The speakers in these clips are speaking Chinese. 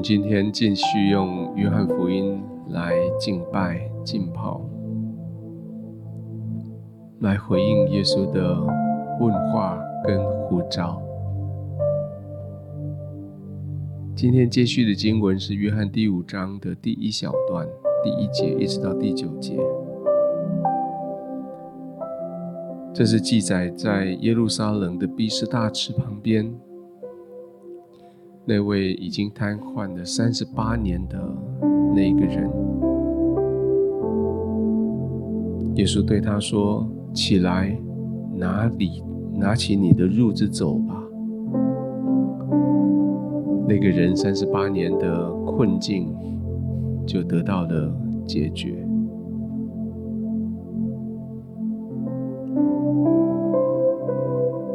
们今天继续用约翰福音来敬拜、浸泡，来回应耶稣的问话跟呼召。今天接续的经文是约翰第五章的第一小段，第一节一直到第九节。这是记载在耶路撒冷的毕士大池旁边。那位已经瘫痪了三十八年的那个人，耶稣对他说：“起来，拿你拿起你的褥子走吧。”那个人三十八年的困境就得到了解决。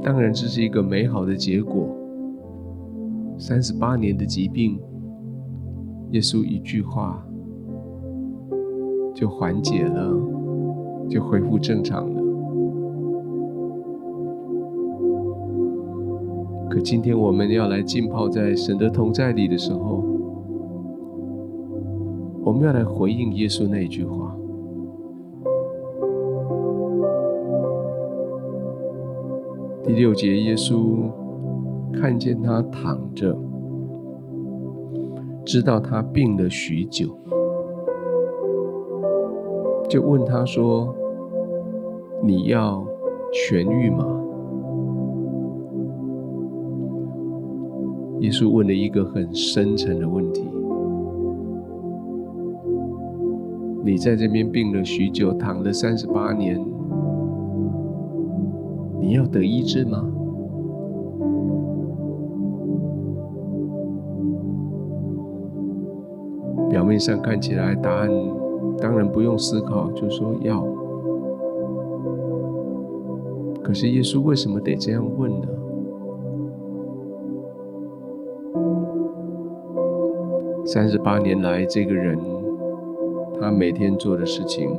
当然，这是一个美好的结果。三十八年的疾病，耶稣一句话就缓解了，就恢复正常了。可今天我们要来浸泡在神的同在里的时候，我们要来回应耶稣那一句话。第六节，耶稣。看见他躺着，知道他病了许久，就问他说：“你要痊愈吗？”耶稣问了一个很深沉的问题：“你在这边病了许久，躺了三十八年，你要得医治吗？”面上看起来，答案当然不用思考，就说要。可是耶稣为什么得这样问呢？三十八年来，这个人他每天做的事情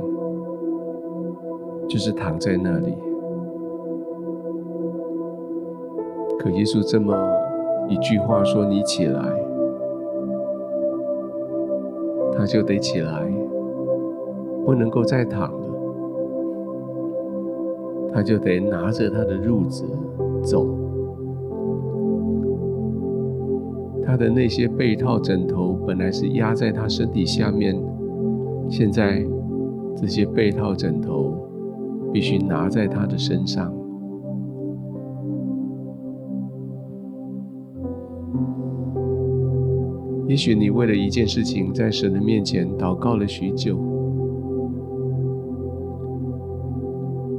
就是躺在那里。可耶稣这么一句话说：“你起来。”就得起来，不能够再躺了。他就得拿着他的褥子走。他的那些被套、枕头本来是压在他身体下面，现在这些被套、枕头必须拿在他的身上。也许你为了一件事情，在神的面前祷告了许久，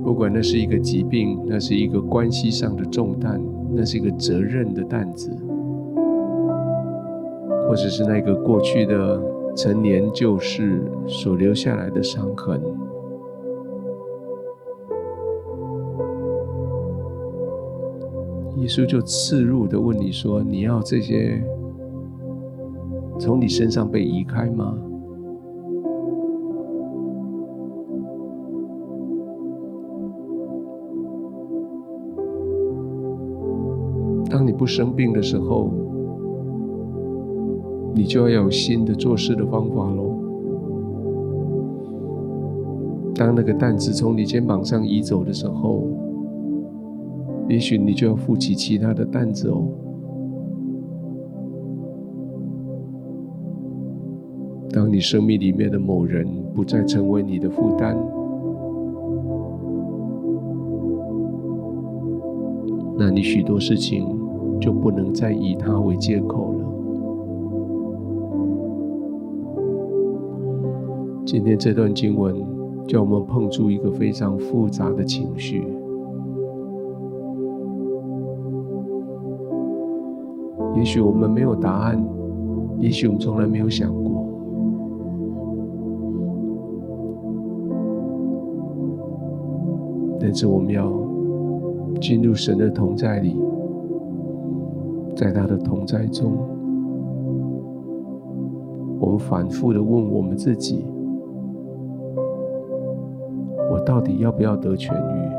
不管那是一个疾病，那是一个关系上的重担，那是一个责任的担子，或者是那个过去的陈年旧事所留下来的伤痕，耶稣就刺入的问你说：“你要这些？”从你身上被移开吗？当你不生病的时候，你就要有新的做事的方法喽。当那个担子从你肩膀上移走的时候，也许你就要负起其他的担子哦。你生命里面的某人不再成为你的负担，那你许多事情就不能再以他为借口了。今天这段经文叫我们碰触一个非常复杂的情绪，也许我们没有答案，也许我们从来没有想过。但是我们要进入神的同在里，在他的同在中，我们反复的问我们自己：我到底要不要得痊愈？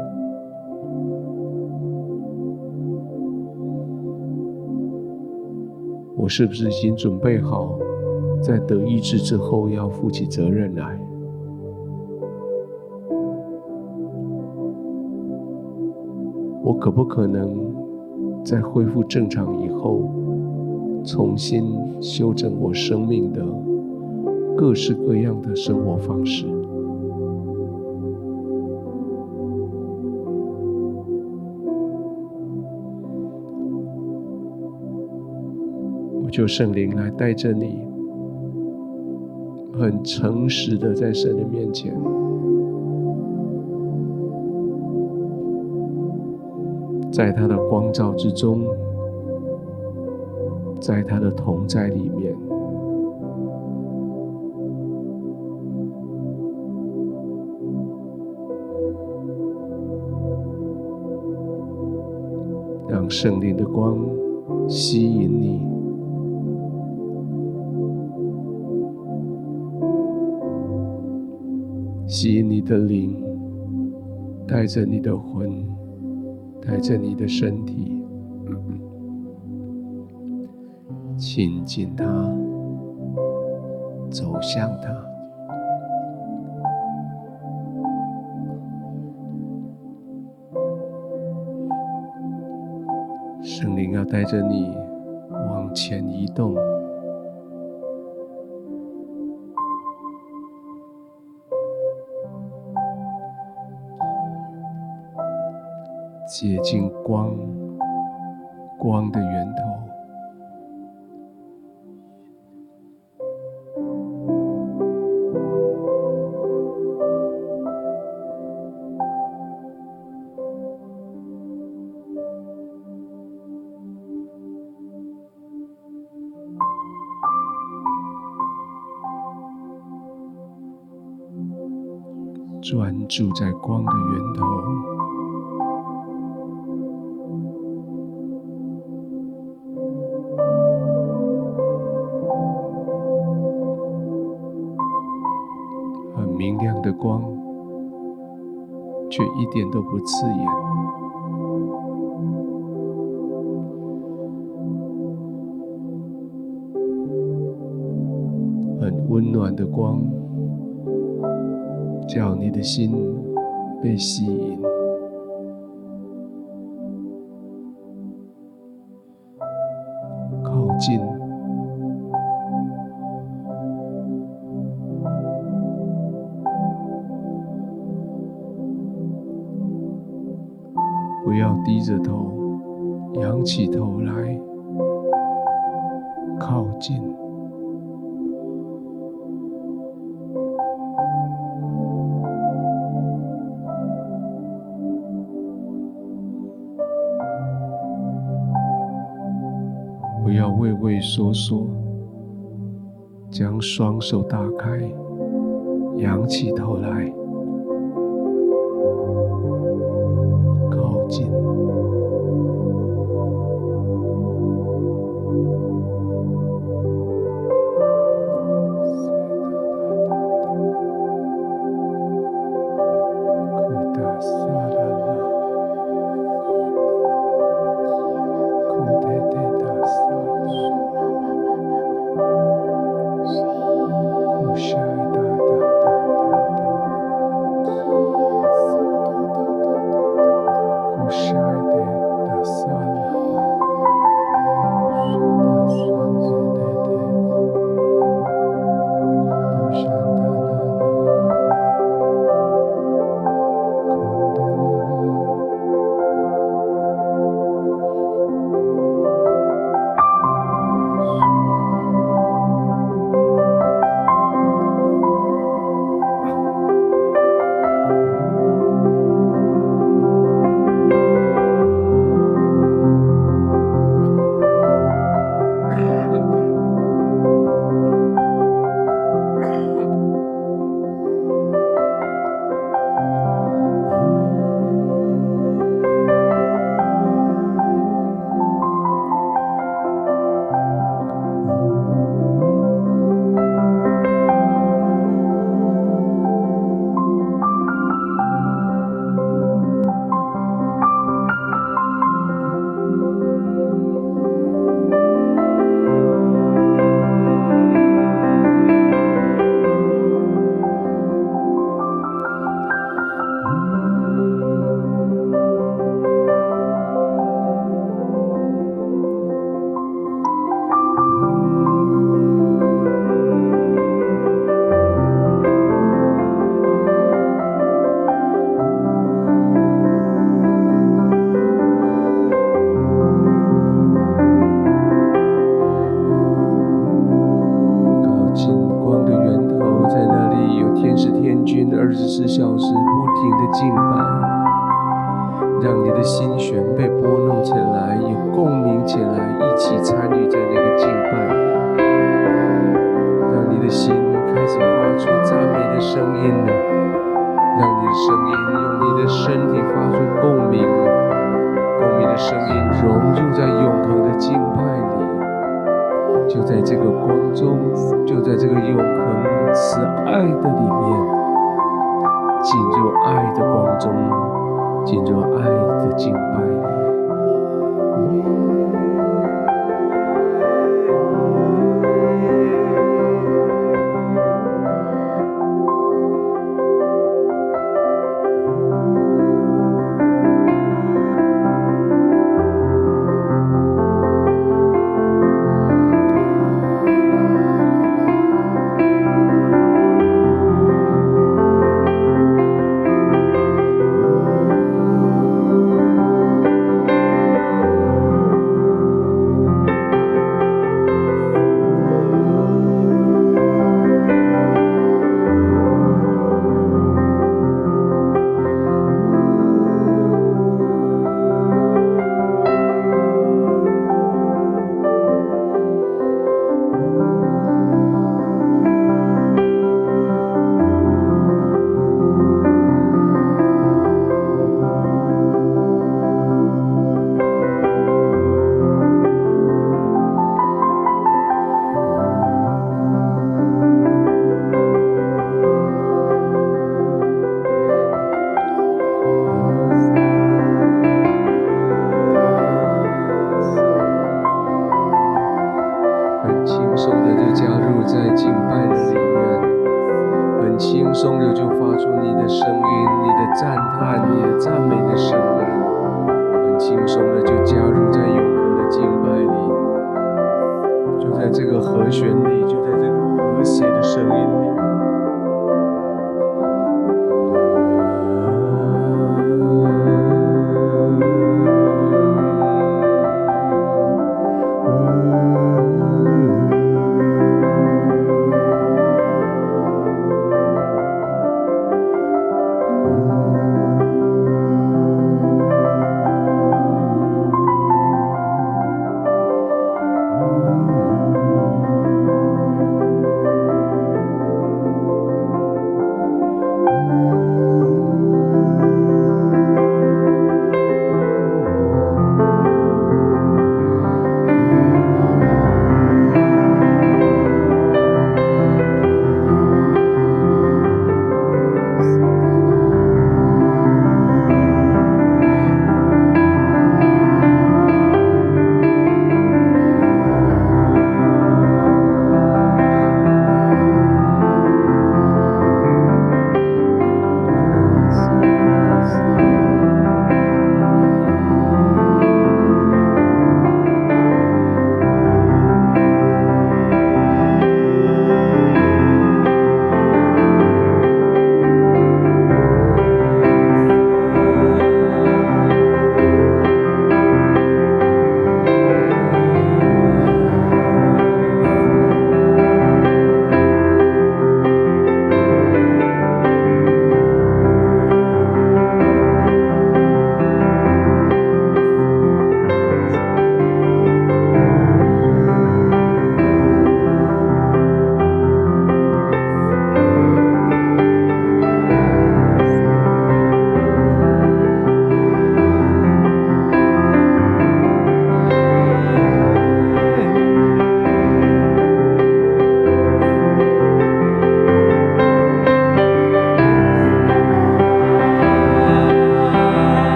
我是不是已经准备好，在得医治之后要负起责任来？我可不可能在恢复正常以后，重新修正我生命的各式各样的生活方式？我就圣灵来带着你，很诚实的在神的面前，在他的光照之中，在他的同在里面，让圣灵的光吸引你。吸引你的灵，带着你的魂，带着你的身体，亲近他，走向他。圣灵要带着你往前移动。接近光，光的源头，专注在光的源头。一点都不刺眼，很温暖的光，叫你的心被吸引，畏畏缩缩，将双手打开，仰起头来。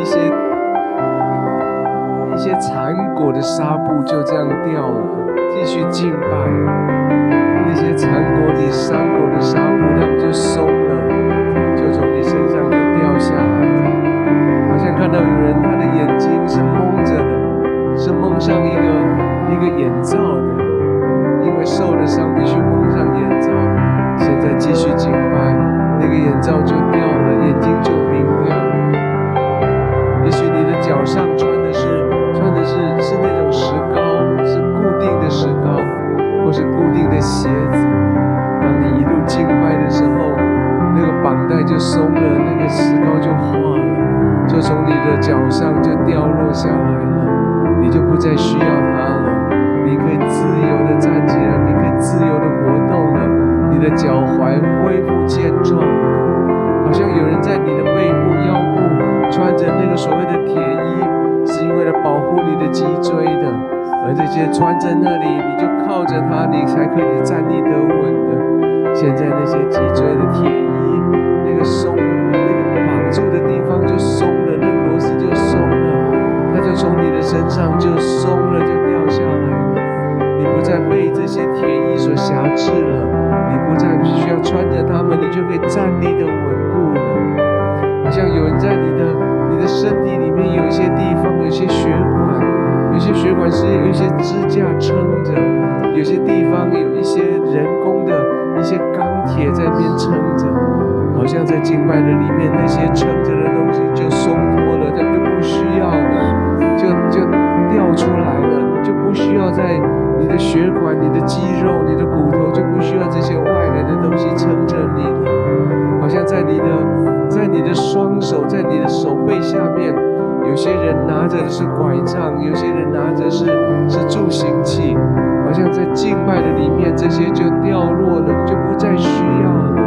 一些一些残果的纱布就这样掉了继续敬拜。那些缠裹你伤口的纱布它们就松了就从你身上掉下来好像看到有人他的眼睛是蒙着的是蒙上一个一个眼罩的因为受了伤必须蒙上眼罩现在继续敬拜那个眼罩就掉了眼睛就明亮。脚上穿的是穿的是是那种石膏，是固定的石膏，或是固定的鞋子。当你一路敬拜的时候，那个绑带就松了，那个石膏就化了，就从你的脚上就掉落下来了，你就不再需要它了。你可以自由的站起来，你可以自由的活动了，你的脚踝恢复健壮，好像有人在你的背部腰部。穿着那个所谓的铁，护你的脊椎的，而这些穿在那里，你就靠着它，你才可以站立得稳的。现在那些脊椎的贴些支架撑着，有些地方有一些人工的一些钢铁在那边撑着，好像在敬拜的里面那些撑着的东西就松脱了，它就不需要了，就就掉出来了，就不需要在你的血管、你的肌肉、你的骨头就不需要这些外来的东西撑着你了，好像在你的。在你的双手，在你的手背下面，有些人拿着的是拐杖，有些人拿着是是助行器，好像在敬拜的里面，这些就掉落了，就不再需要了。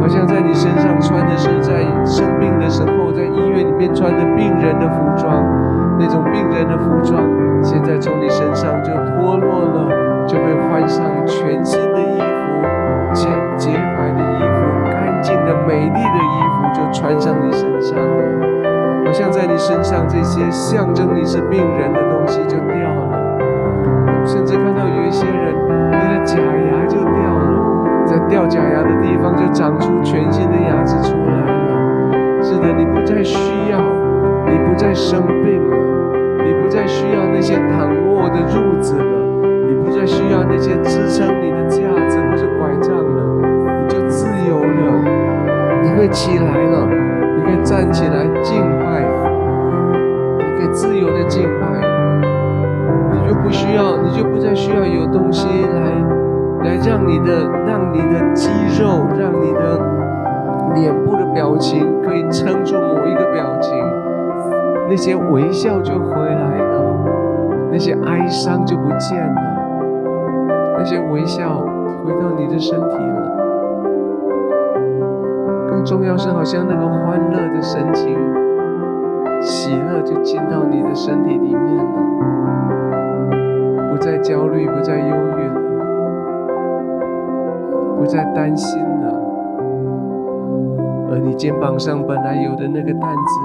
好像在你身上穿的是在生病的时候，在医院里面穿的病人的服装，那种病人的服装，现在从你身上就脱落了，就被换上全新的衣服，洁洁白的衣服，干净的美丽的衣服。就穿上你身上了，像在你身上这些象征你是病人的东西就掉了，甚至看到有一些人，你的假牙就掉了，在掉假牙的地方就长出全新的牙齿出来了。是的，你不再需要，你不再生病了，你不再需要那些躺卧的褥子了，你不再需要那些支撑你的架子或者拐杖了，你就自由了。你可以起来了，你可以站起来敬拜，你可自由的敬拜，你就不需要，你就不再需要有东西来，来让你的，让你的肌肉，让你的脸部的表情可以撑住某一个表情，那些微笑就回来了，那些哀伤就不见了，那些微笑回到你的身体了。更重要是，好像那个欢乐的神情、就进到你的身体里面了，不再焦虑，不再忧郁了，不再担心了。而你肩膀上本来有的那个担子，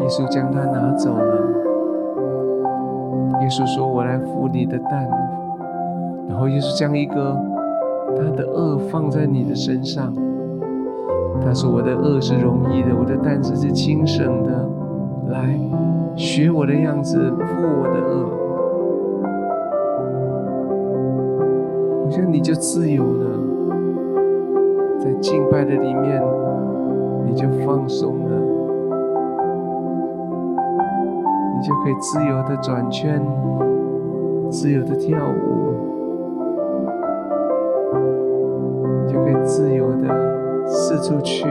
耶稣将它拿走了。耶稣说：“我来负你的担。”然后耶稣将一个他的恶放在你的身上。他说：“我的恶是容易的，我的担子是轻省。来，学我的样子，负我的恶，好像你就自由了。在敬拜的里面，你就放松了，你就可以自由的转圈，自由的跳舞，你就可以自由的。”四处去。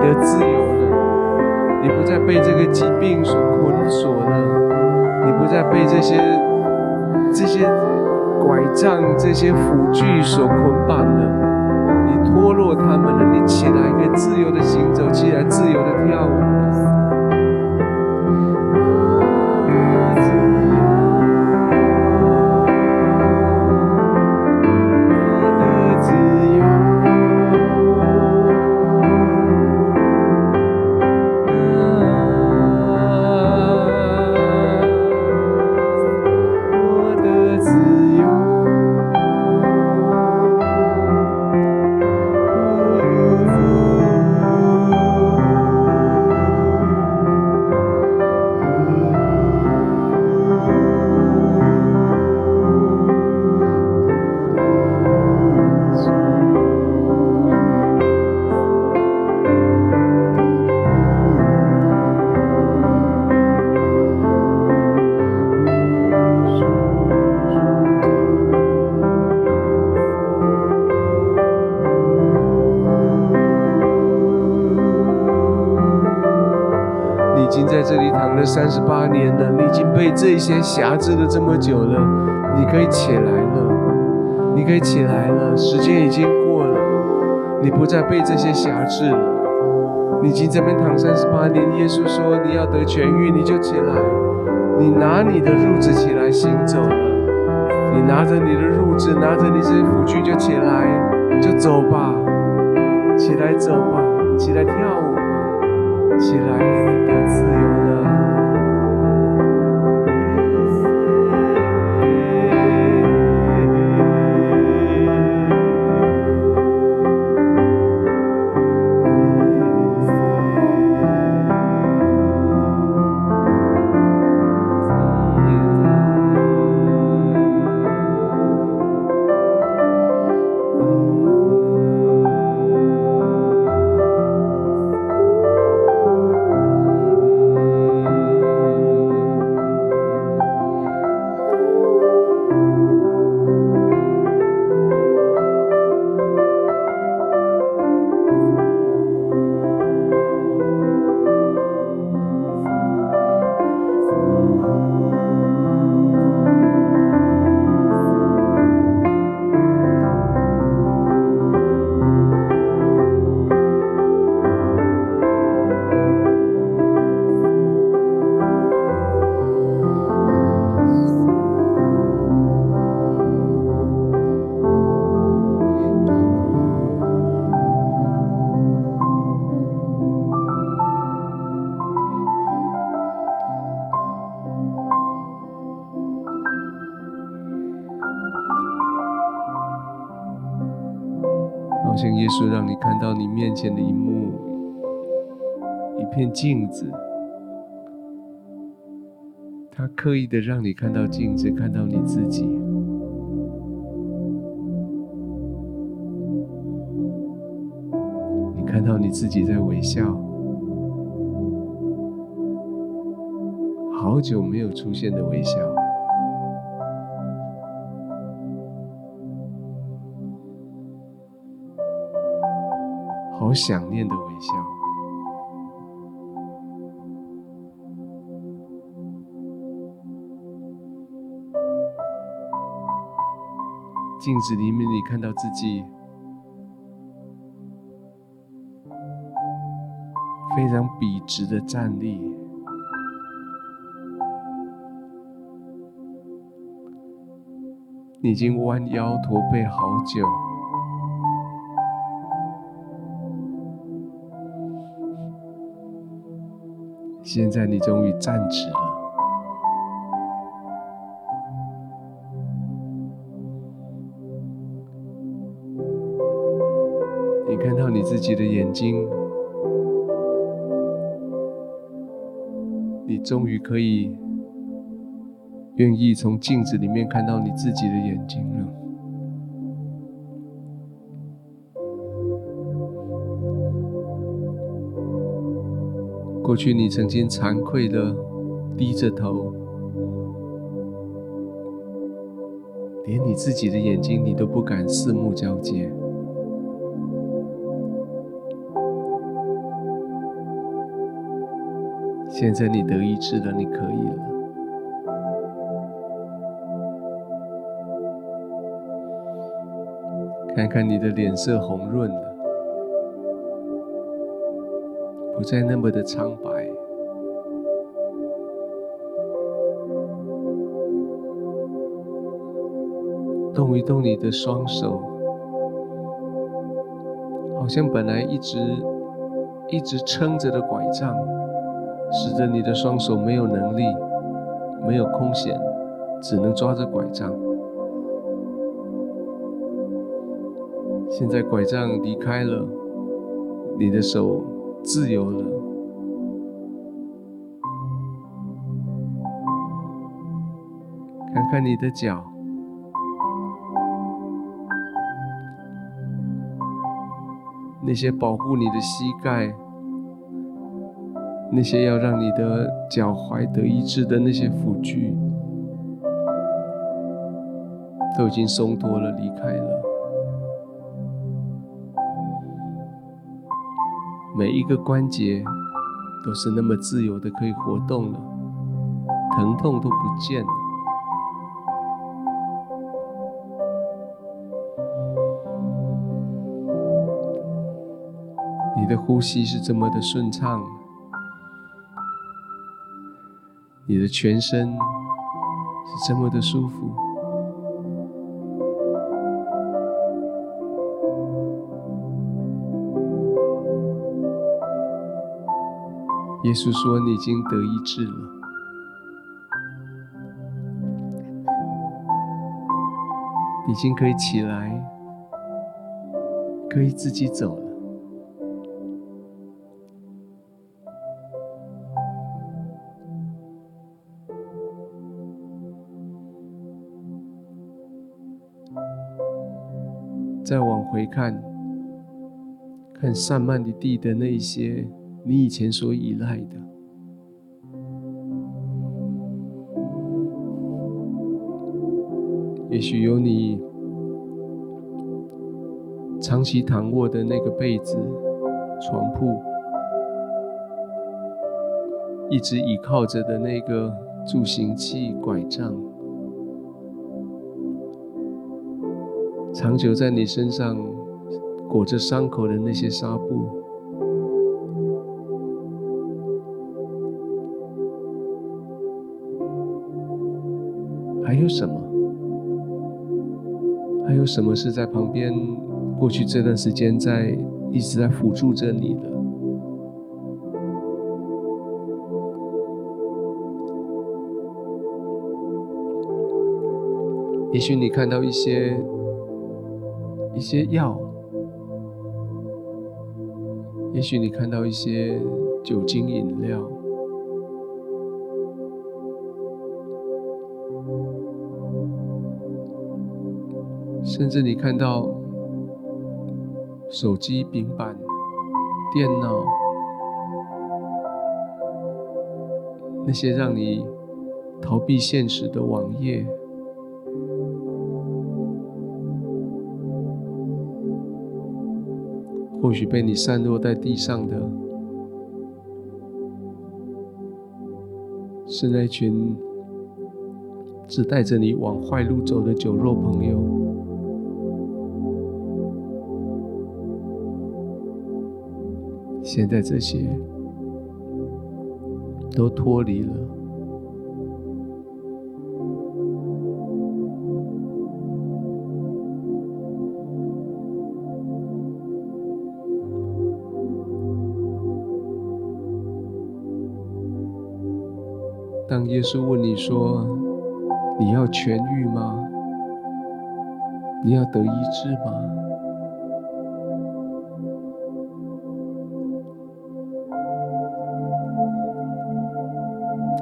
的自由了，你不再被这个疾病所捆锁了，你不再被这些这些拐杖、这些辅具所捆绑了。你脱落他们了，你起来可以自由的行走，起来自由的跳舞了。已经在这里躺了三十八年了，你已经被这些辖制了这么久了，你可以起来了，你可以起来了。时间已经过了，你不再被这些辖制了。你已经在这边躺三十八年，耶稣说你要得痊愈，你就起来。你拿你的褥子起来行走了，你拿着你的褥子，拿着你这些辅具就起来，就走吧，起来走吧，起来跳舞，起来，你的自由了。刻意的让你看到镜子，看到你自己。你看到你自己在微笑，好久没有出现的微笑。好想念的微笑。镜子里面，你看到自己非常笔直的站立，你已经弯腰驼背好久。现在你终于站直了，自己的眼睛，你终于可以愿意从镜子里面看到你自己的眼睛了。过去你曾经惭愧的低着头，连你自己的眼睛你都不敢四目交接。现在你得医治了，你可以了。看看你的脸色红润了，不再那么的苍白。动一动你的双手，好像本来一直一直撑着的拐杖，使得你的双手没有能力，没有空闲，只能抓着拐杖。现在拐杖离开了，你的手自由了。看看你的脚，那些保护你的膝盖，那些要让你的脚踝得医治的那些辅具，都已经松脱了，离开了。每一个关节都是那么自由的，可以活动了，疼痛都不见了。你的呼吸是这么的顺畅，你的全身是这么的舒服。耶稣说：“你已经得医治了，已经可以起来，可以自己走了。”看，看散漫的地的那些。你以前所依赖的，也许有你长期躺卧的那个被子、床铺，一直倚靠着的那个助行器、拐杖，长久在你身上裹着伤口的那些纱布。还有什么？还有什么是在旁边？过去这段时间在一直在辅助着你的？也许你看到一些一些药，也许你看到一些酒精饮料。甚至你看到手机、平板、电脑，那些让你逃避现实的网页，或许被你散落在地上的，是那群只带着你往坏路走的酒肉朋友。现在这些都脱离了。耶稣问你说：“你要痊愈吗？你要得医治吗？”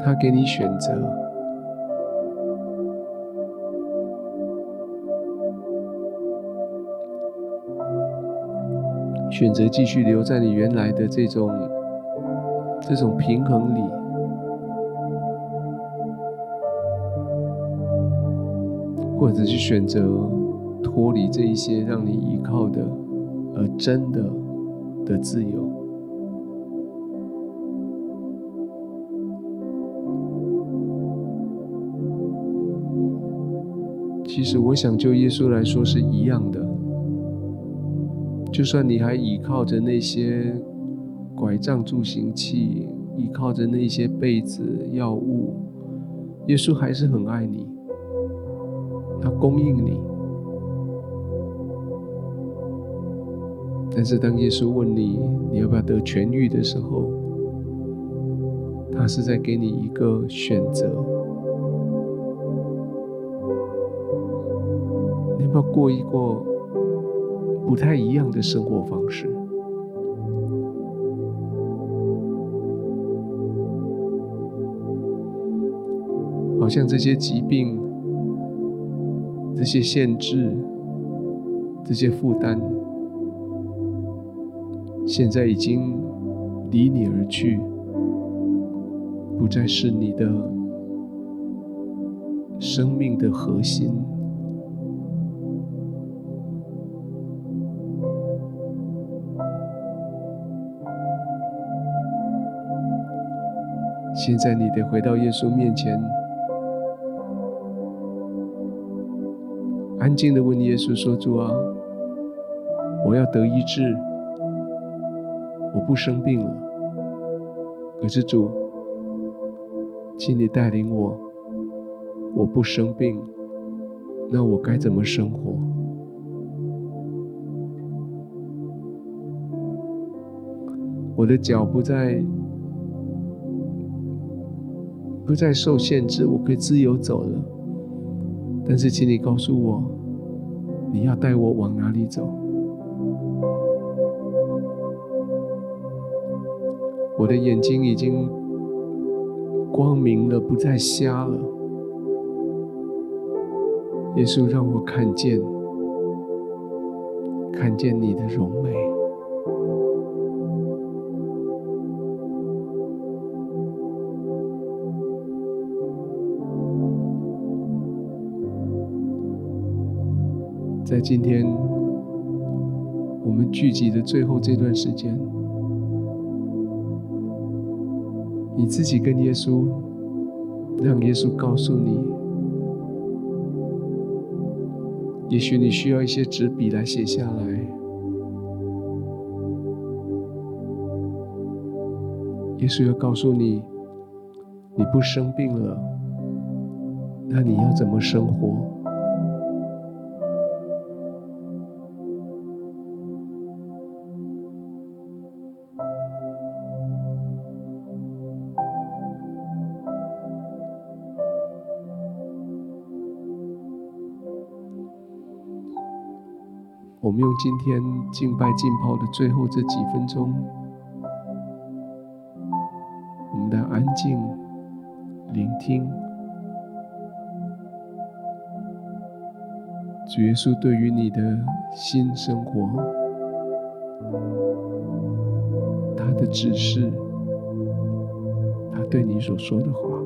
他给你选择，选择继续留在你原来的这种这种平衡里，或者是选择脱离这一些让你依靠的，而真的的自由。其实，我想就耶稣来说是一样的。就算你还倚靠着那些拐杖助行器，依靠着那些被子、药物，耶稣还是很爱你，他供应你。但是当耶稣问你你要不要得痊愈的时候，他是在给你一个选择，你要不要过一过不太一样的生活方式？好像这些疾病、这些限制、这些负担，现在已经离你而去，不再是你的生命的核心。现在你得回到耶稣面前。安静的问耶稣说：“主啊，我要得医治，我不生病了。可是主，请你带领我，我不生病，那我该怎么生活？我的脚不再不再受限制，我可以自由走了。”但是，请你告诉我，你要带我往哪里走？我的眼睛已经光明了，不再瞎了。耶稣，让我看见，看见你的荣美。今天我们聚集的最后这段时间，你自己跟耶稣，让耶稣告诉你，也许你需要一些纸笔来写下来。耶稣要告诉你，你不生病了，那你要怎么生活？们用今天敬拜浸泡的最后这几分钟，我们的安静聆听主耶稣对于你的新生活，他的指示，他对你所说的话。